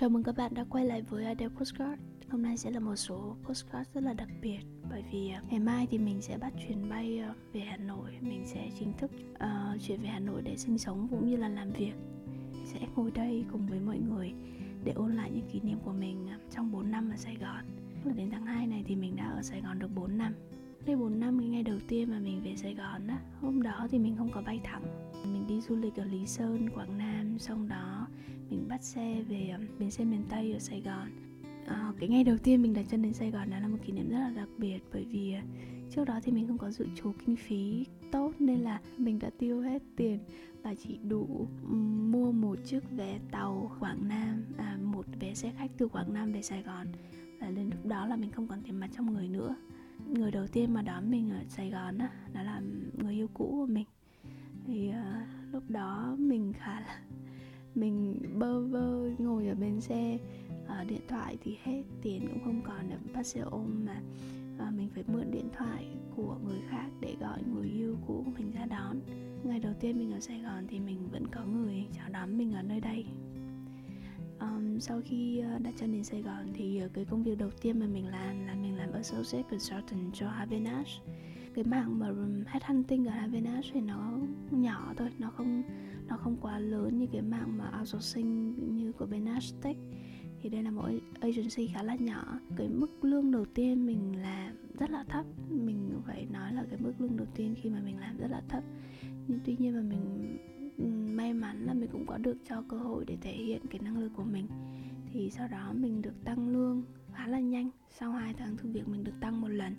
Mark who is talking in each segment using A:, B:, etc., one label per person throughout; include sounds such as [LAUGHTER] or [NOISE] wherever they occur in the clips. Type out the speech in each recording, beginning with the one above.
A: Chào mừng các bạn đã quay lại với Adele Postcard. Hôm nay sẽ là một số postcard rất là đặc biệt Bởi vì à, ngày mai thì mình sẽ bắt chuyến bay à, về Hà Nội. Mình sẽ chính thức uh, chuyển về Hà Nội để sinh sống cũng như là làm việc. Sẽ ngồi đây cùng với mọi người để ôn lại những kỷ niệm của mình trong 4 năm ở Sài Gòn. Đến tháng 2 này thì mình đã ở Sài Gòn được 4 năm đây 4 năm cái ngày đầu tiên mà mình về Sài Gòn á. Hôm đó thì mình không có bay thẳng. Mình đi du lịch ở Lý Sơn, Quảng Nam Xong đó mình bắt xe về um, bến xe miền Tây ở Sài Gòn. À, Cái ngày đầu tiên mình đặt chân đến Sài Gòn đó là một kỷ niệm rất là đặc biệt Bởi vì ờ, trước đó thì mình không có dự trù kinh phí tốt Nên là mình đã tiêu hết tiền và chỉ đủ mua một chiếc vé tàu Quảng Nam à, Một vé xe khách từ Quảng Nam về Sài Gòn. Là đến lúc đó là mình không còn tiền mặt trong người nữa người đầu tiên mà đón mình ở Sài Gòn đó, đó là người yêu cũ của mình. Thì uh, lúc đó mình khá là [LAUGHS] mình bơ vơ ngồi ở bên xe uh, điện thoại thì hết tiền cũng không còn để bắt xe ôm mà uh, mình phải mượn điện thoại của người khác để gọi người yêu cũ của mình ra đón. Ngày đầu tiên mình ở Sài Gòn thì mình vẫn có người chào đón mình ở nơi đây sau khi ờ, đặt chân đến Sài Gòn thì ờ, cái công việc đầu tiên mà mình làm là mình làm associate consultant cho Havenash cái mảng mà headhunting ở Havenash thì nó nhỏ thôi, nó không nó không quá lớn như cái mạng mà outsourcing như của bên Nasdaq thì đây là một agency khá là nhỏ. Cái mức lương đầu tiên mình làm rất là thấp. Mình phải nói là cái mức lương đầu tiên khi mà mình làm rất là thấp. Nhưng tuy nhiên mà mình Ừ, may mắn là mình cũng có được cho cơ hội để thể hiện cái năng lực của mình. Thì sau đó mình được tăng lương khá là nhanh. Sau 2 tháng thử việc mình được tăng một lần.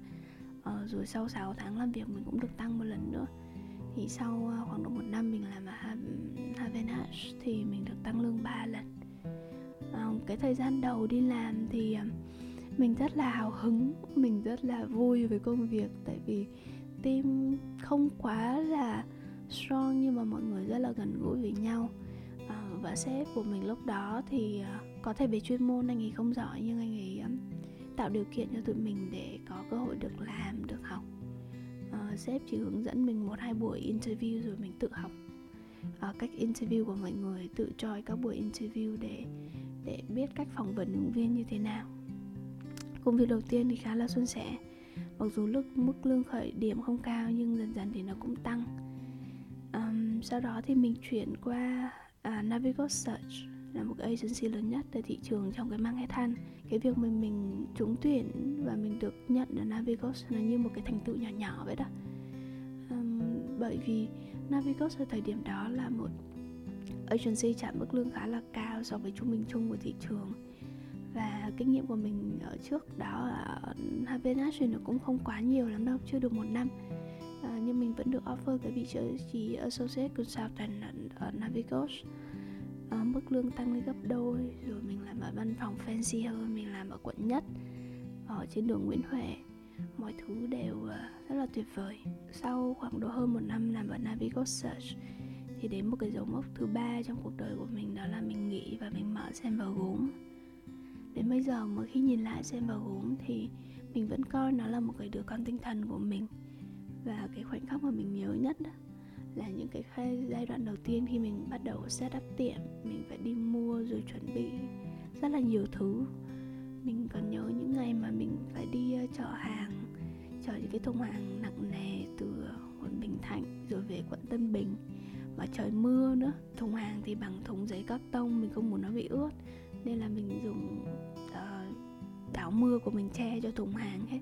A: Ờ, rồi sau 6 tháng làm việc mình cũng được tăng một lần nữa. Thì sau ờ, khoảng độ một năm mình làm ở Havenhash thì mình được tăng lương 3 lần. À, cái thời gian đầu đi làm thì ờ, mình rất là hào hứng mình rất là vui với công việc. Tại vì team không quá là strong nhưng mà mọi người rất là gần gũi với nhau. À, và sếp của mình lúc đó thì ờ, có thể về chuyên môn anh ấy không giỏi nhưng anh ấy tạo điều kiện cho tụi mình để có cơ hội được làm được học. À, sếp chỉ hướng dẫn mình một hai buổi interview rồi mình tự học. À, cách interview của mọi người tự choi các buổi interview để để biết cách phỏng vấn ứng viên như thế nào. Công việc đầu tiên thì khá là suôn sẻ. Mặc dù lúc mức lương khởi điểm không cao nhưng dần dần thì nó cũng tăng sau đó thì mình chuyển qua à, Navigo Search là một cái agency lớn nhất tại thị trường trong cái Manhattan than cái việc mình mình trúng tuyển và mình được nhận ở Navigos là như một cái thành tựu nhỏ nhỏ vậy đó. Um, bởi vì Navigos ở thời điểm đó là một agency trả mức lương khá là cao so với trung bình chung của thị trường. Và kinh nghiệm của mình ở trước đó ở Havenash National cũng không quá nhiều lắm đâu chưa được một năm mình vẫn được offer cái vị trí associate consultant ở, ở Navigos. À, mức lương tăng lên gấp đôi rồi mình làm ở văn phòng fancy hơn mình làm ở quận nhất ở trên đường Nguyễn Huệ. Mọi thứ đều ờ, rất là tuyệt vời. Sau khoảng độ hơn một năm làm ở Navigos Search thì đến một cái dấu mốc thứ ba trong cuộc đời của mình đó là mình nghỉ và mình mở xem vào gốm. Đến bây giờ mà khi nhìn lại xem vào gốm thì mình vẫn coi nó là một cái đứa con tinh thần của mình và cái khoảnh khắc mà mình nhớ nhất đó, là những cái khai giai đoạn đầu tiên khi mình bắt đầu set up tiệm mình phải đi mua rồi chuẩn bị rất là nhiều thứ. Mình còn nhớ những ngày mà mình phải đi ờ, uh, chợ hàng chở những cái thùng hàng nặng nề từ quận Bình Thạnh rồi về quận Tân Bình. Và trời mưa nữa thùng hàng thì bằng thùng giấy cắt tông mình không muốn nó bị ướt. Nên là mình dùng ờ, uh, áo mưa của mình che cho thùng hàng hết.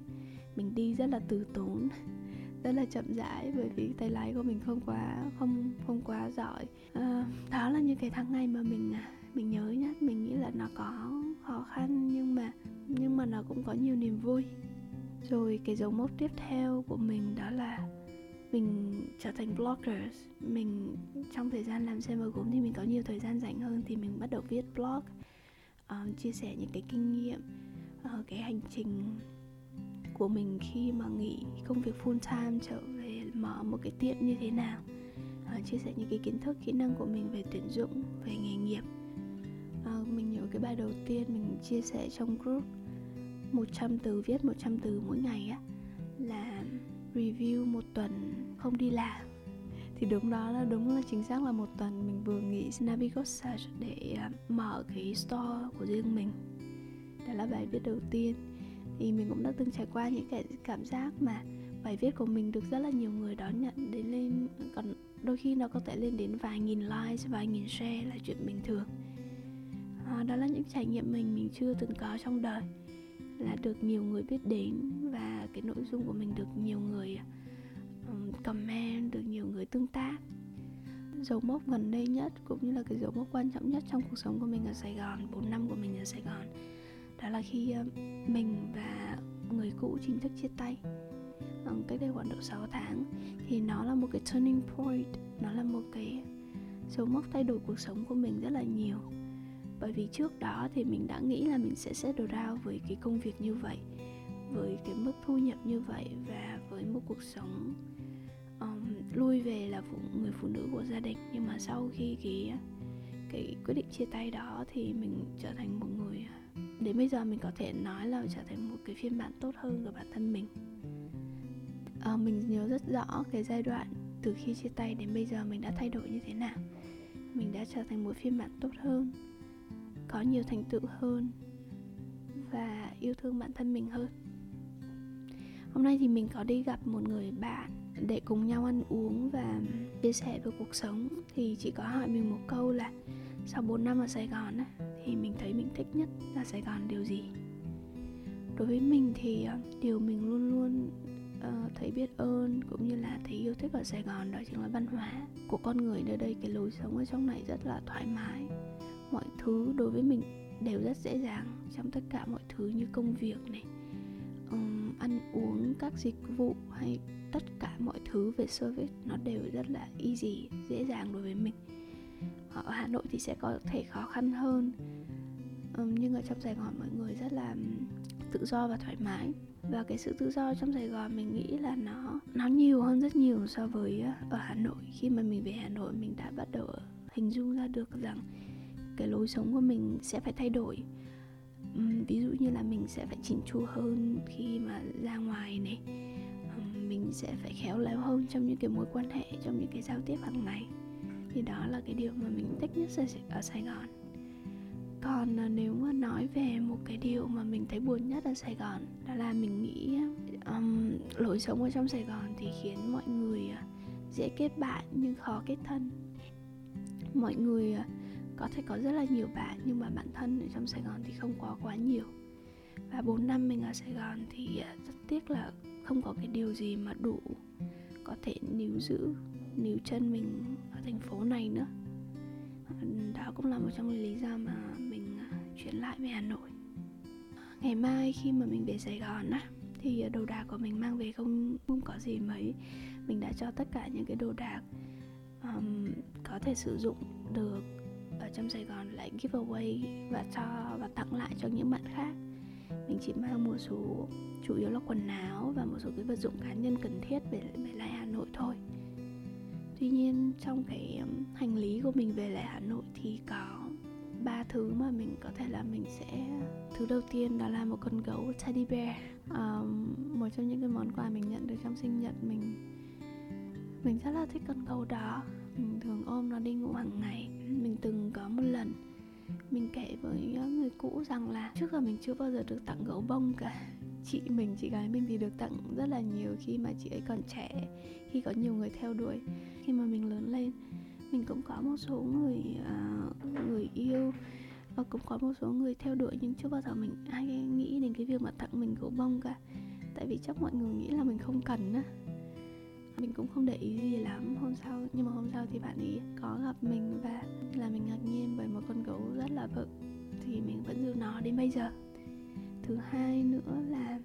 A: Mình đi rất là từ tốn rất là chậm rãi bởi vì tay lái của mình không quá không không quá giỏi. À, đó là những cái tháng ngày mà mình à, mình nhớ nhất mình nghĩ là nó có khó khăn nhưng mà nhưng mà nó cũng có nhiều niềm vui. Rồi cái dấu mốc tiếp theo của mình đó là mình trở thành blogger mình trong thời gian làm xem và gốm thì mình có nhiều thời gian rảnh hơn thì mình bắt đầu viết blog uh, chia sẻ những cái kinh nghiệm uh, cái hành trình của mình khi mà nghỉ công việc full time trở về mở một cái tiệm như thế nào. À, chia sẻ những cái kiến thức kỹ năng của mình về tuyển dụng về nghề nghiệp. À, mình nhớ cái bài đầu tiên mình chia sẻ trong group 100 từ viết 100 từ mỗi ngày á là review một tuần không đi làm. Thì đúng đó là đúng là chính xác là một tuần mình vừa nghỉ Navigosa để ờ, mở cái store của riêng mình. Đó là bài viết đầu tiên thì mình cũng đã từng trải qua những cái cảm giác mà bài viết của mình được rất là nhiều người đón nhận đến lên còn đôi khi nó có thể lên đến vài nghìn like vài nghìn share là chuyện bình thường. À, đó là những trải nghiệm mình mình chưa từng có trong đời là được nhiều người biết đến và cái nội dung của mình được nhiều người comment được nhiều người tương tác. Dấu mốc gần đây nhất cũng như là cái dấu mốc quan trọng nhất trong cuộc sống của mình ở Sài Gòn 4 năm của mình ở Sài Gòn đó là khi ờ, mình và người cũ chính thức chia tay. Ờ, cách đây khoảng độ 6 tháng thì nó là một cái turning point nó là một cái dấu mốc thay đổi cuộc sống của mình rất là nhiều. Bởi vì trước đó thì mình đã nghĩ là mình sẽ settle down với cái công việc như vậy với cái mức thu nhập như vậy và với một cuộc sống um, lui về là phụ, người phụ nữ của gia đình. Nhưng mà sau khi cái cái quyết định chia tay đó thì mình trở thành một người đến bây giờ mình có thể nói là trở thành một cái phiên bản tốt hơn của bản thân mình. À, mình nhớ rất rõ cái giai đoạn từ khi chia tay đến bây giờ mình đã thay đổi như thế nào. Mình đã trở thành một phiên bản tốt hơn có nhiều thành tựu hơn và yêu thương bản thân mình hơn. Hôm nay thì mình có đi gặp một người bạn để cùng nhau ăn uống và chia sẻ về cuộc sống. Thì chị có hỏi mình một câu là sau 4 năm ở Sài Gòn thì mình thấy mình thích nhất là Sài Gòn điều gì? Đối với mình thì ờ, điều mình luôn luôn uh, thấy biết ơn cũng như là thấy yêu thích ở Sài Gòn đó chính là văn hóa của con người nơi đây. Cái lối sống ở trong này rất là thoải mái. Mọi thứ đối với mình đều rất dễ dàng trong tất cả mọi thứ như công việc này um, ăn uống các dịch vụ hay tất cả mọi thứ về service nó đều rất là easy dễ dàng đối với mình. Hà Nội thì sẽ có thể khó khăn hơn. Um, nhưng ở trong Sài Gòn mọi người rất là tự do và thoải mái. Và cái sự tự do trong Sài Gòn mình nghĩ là nó nó nhiều hơn rất nhiều so với ờ, ở Hà Nội. Khi mà mình về Hà Nội mình đã bắt đầu hình dung ra được rằng cái lối sống của mình sẽ phải thay đổi. Um, ví dụ như là mình sẽ phải chỉnh chu hơn khi mà ra ngoài này. Um, mình sẽ phải khéo léo hơn trong những cái mối quan hệ trong những cái giao tiếp hàng ngày thì đó là cái điều mà mình thích nhất ở Sài Gòn. Còn à, nếu mà nói về một cái điều mà mình thấy buồn nhất ở Sài Gòn đó là mình nghĩ um, lối sống ở trong Sài Gòn thì khiến mọi người à, dễ kết bạn nhưng khó kết thân. Mọi người à, có thể có rất là nhiều bạn nhưng mà bạn thân ở trong Sài Gòn thì không có quá nhiều. Và 4 năm mình ở Sài Gòn thì rất tiếc là không có cái điều gì mà đủ có thể níu giữ níu chân mình ở thành phố này nữa. Đó cũng là một trong những lý do mà mình à, chuyển lại về Hà Nội. Ngày mai khi mà mình về Sài Gòn á thì đồ đạc của mình mang về không không có gì mấy. Mình đã cho tất cả những cái đồ đạc um, có thể sử dụng được ở trong Sài Gòn lại giveaway và cho và tặng lại cho những bạn khác. Mình chỉ mang một số chủ yếu là quần áo và một số cái vật dụng cá nhân cần thiết về về lại Hà Nội thôi tuy nhiên trong cái hành lý của mình về lại hà nội thì có ba thứ mà mình có thể là mình sẽ thứ đầu tiên đó là một con gấu teddy bear. Um, một trong những cái món quà mình nhận được trong sinh nhật mình mình rất là thích con gấu đó. Mình thường ôm nó đi ngủ hàng ngày. Mình từng có một lần mình kể với người cũ rằng là trước giờ mình chưa bao giờ được tặng gấu bông cả chị mình chị gái mình thì được tặng rất là nhiều khi mà chị ấy còn trẻ khi có nhiều người theo đuổi. Khi mà mình lớn lên mình cũng có một số người uh, người yêu và cũng có một số người theo đuổi nhưng chưa bao giờ mình ai nghĩ đến cái việc mà tặng mình gấu bông cả. Tại vì chắc mọi người nghĩ là mình không cần á. Mình cũng không để ý gì lắm. Hôm sau nhưng mà hôm sau thì bạn ấy có gặp mình và là mình ngạc nhiên bởi một con gấu rất là bự thì mình vẫn giữ nó đến bây giờ thứ hai nữa là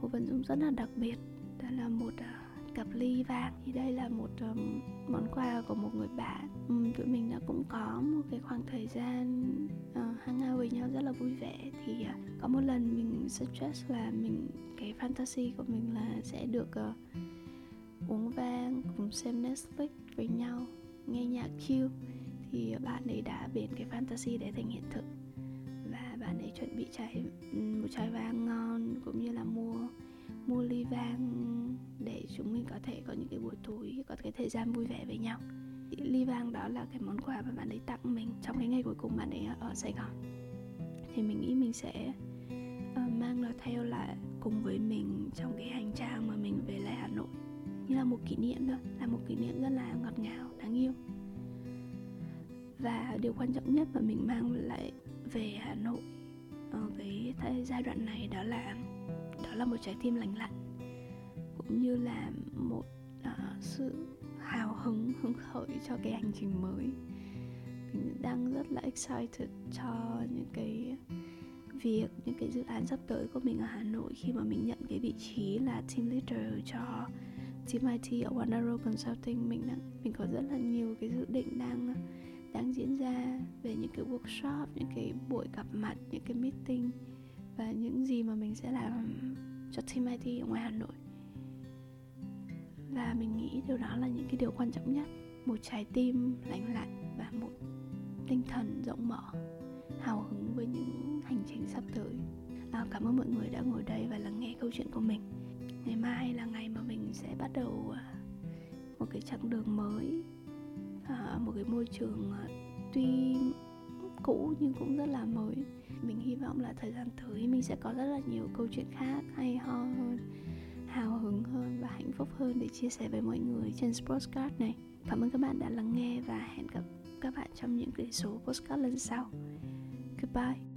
A: một vật dụng rất là đặc biệt đó là một uh, cặp ly vàng. Thì đây là một um, món quà của một người bạn. Um, tụi mình đã cũng có một cái khoảng thời gian uh, hang out với nhau rất là vui vẻ. Thì uh, có một lần mình suggest là mình cái fantasy của mình là sẽ được uh, uống vang cùng xem Netflix với nhau nghe nhạc chill. Thì bạn ấy đã biến cái fantasy để thành hiện thực chuẩn bị chai một chai vang ngon cũng như là mua mua ly vang để chúng mình có thể có những cái buổi tối có cái thời gian vui vẻ với nhau. Ly vang đó là cái món quà mà bạn ấy tặng mình trong cái ngày cuối cùng bạn ấy ở Sài Gòn. Thì mình nghĩ mình sẽ uh, mang nó theo lại cùng với mình trong cái hành trang mà mình về lại Hà Nội. Như là một kỷ niệm thôi là một kỷ niệm rất là ngọt ngào đáng yêu. Và điều quan trọng nhất mà mình mang lại về Hà Nội Ờ, ở cái giai đoạn này đó là đó là một trái tim lành lặn cũng như là một uh, sự hào hứng hứng khởi cho cái hành trình mới. Mình đang rất là excited cho những cái việc những cái dự án sắp tới của mình ở Hà Nội khi mà mình nhận cái vị trí là team leader cho team IT ở One Arrow Consulting. Mình đang mình có rất là nhiều cái dự định đang đang diễn ra về những cái workshop những cái buổi gặp mặt những cái meeting và những gì mà mình sẽ làm cho team IT ở ngoài Hà Nội. Và mình nghĩ điều đó là những cái điều quan trọng nhất. Một trái tim lành lặn và một tinh thần rộng mở hào hứng với những hành trình sắp tới. À, cảm ơn mọi người đã ngồi đây và lắng nghe câu chuyện của mình. Ngày mai là ngày mà mình sẽ bắt đầu à, một cái chặng đường mới à, một cái môi trường à, tuy cũ nhưng cũng rất là mới. Mình hy vọng là thời gian tới mình sẽ có rất là nhiều câu chuyện khác hay ho hơn hào hứng hơn và hạnh phúc hơn để chia sẻ với mọi người trên postcard này. Cảm ơn các bạn đã lắng nghe và hẹn gặp các bạn trong những cái số postcard lần sau. Goodbye.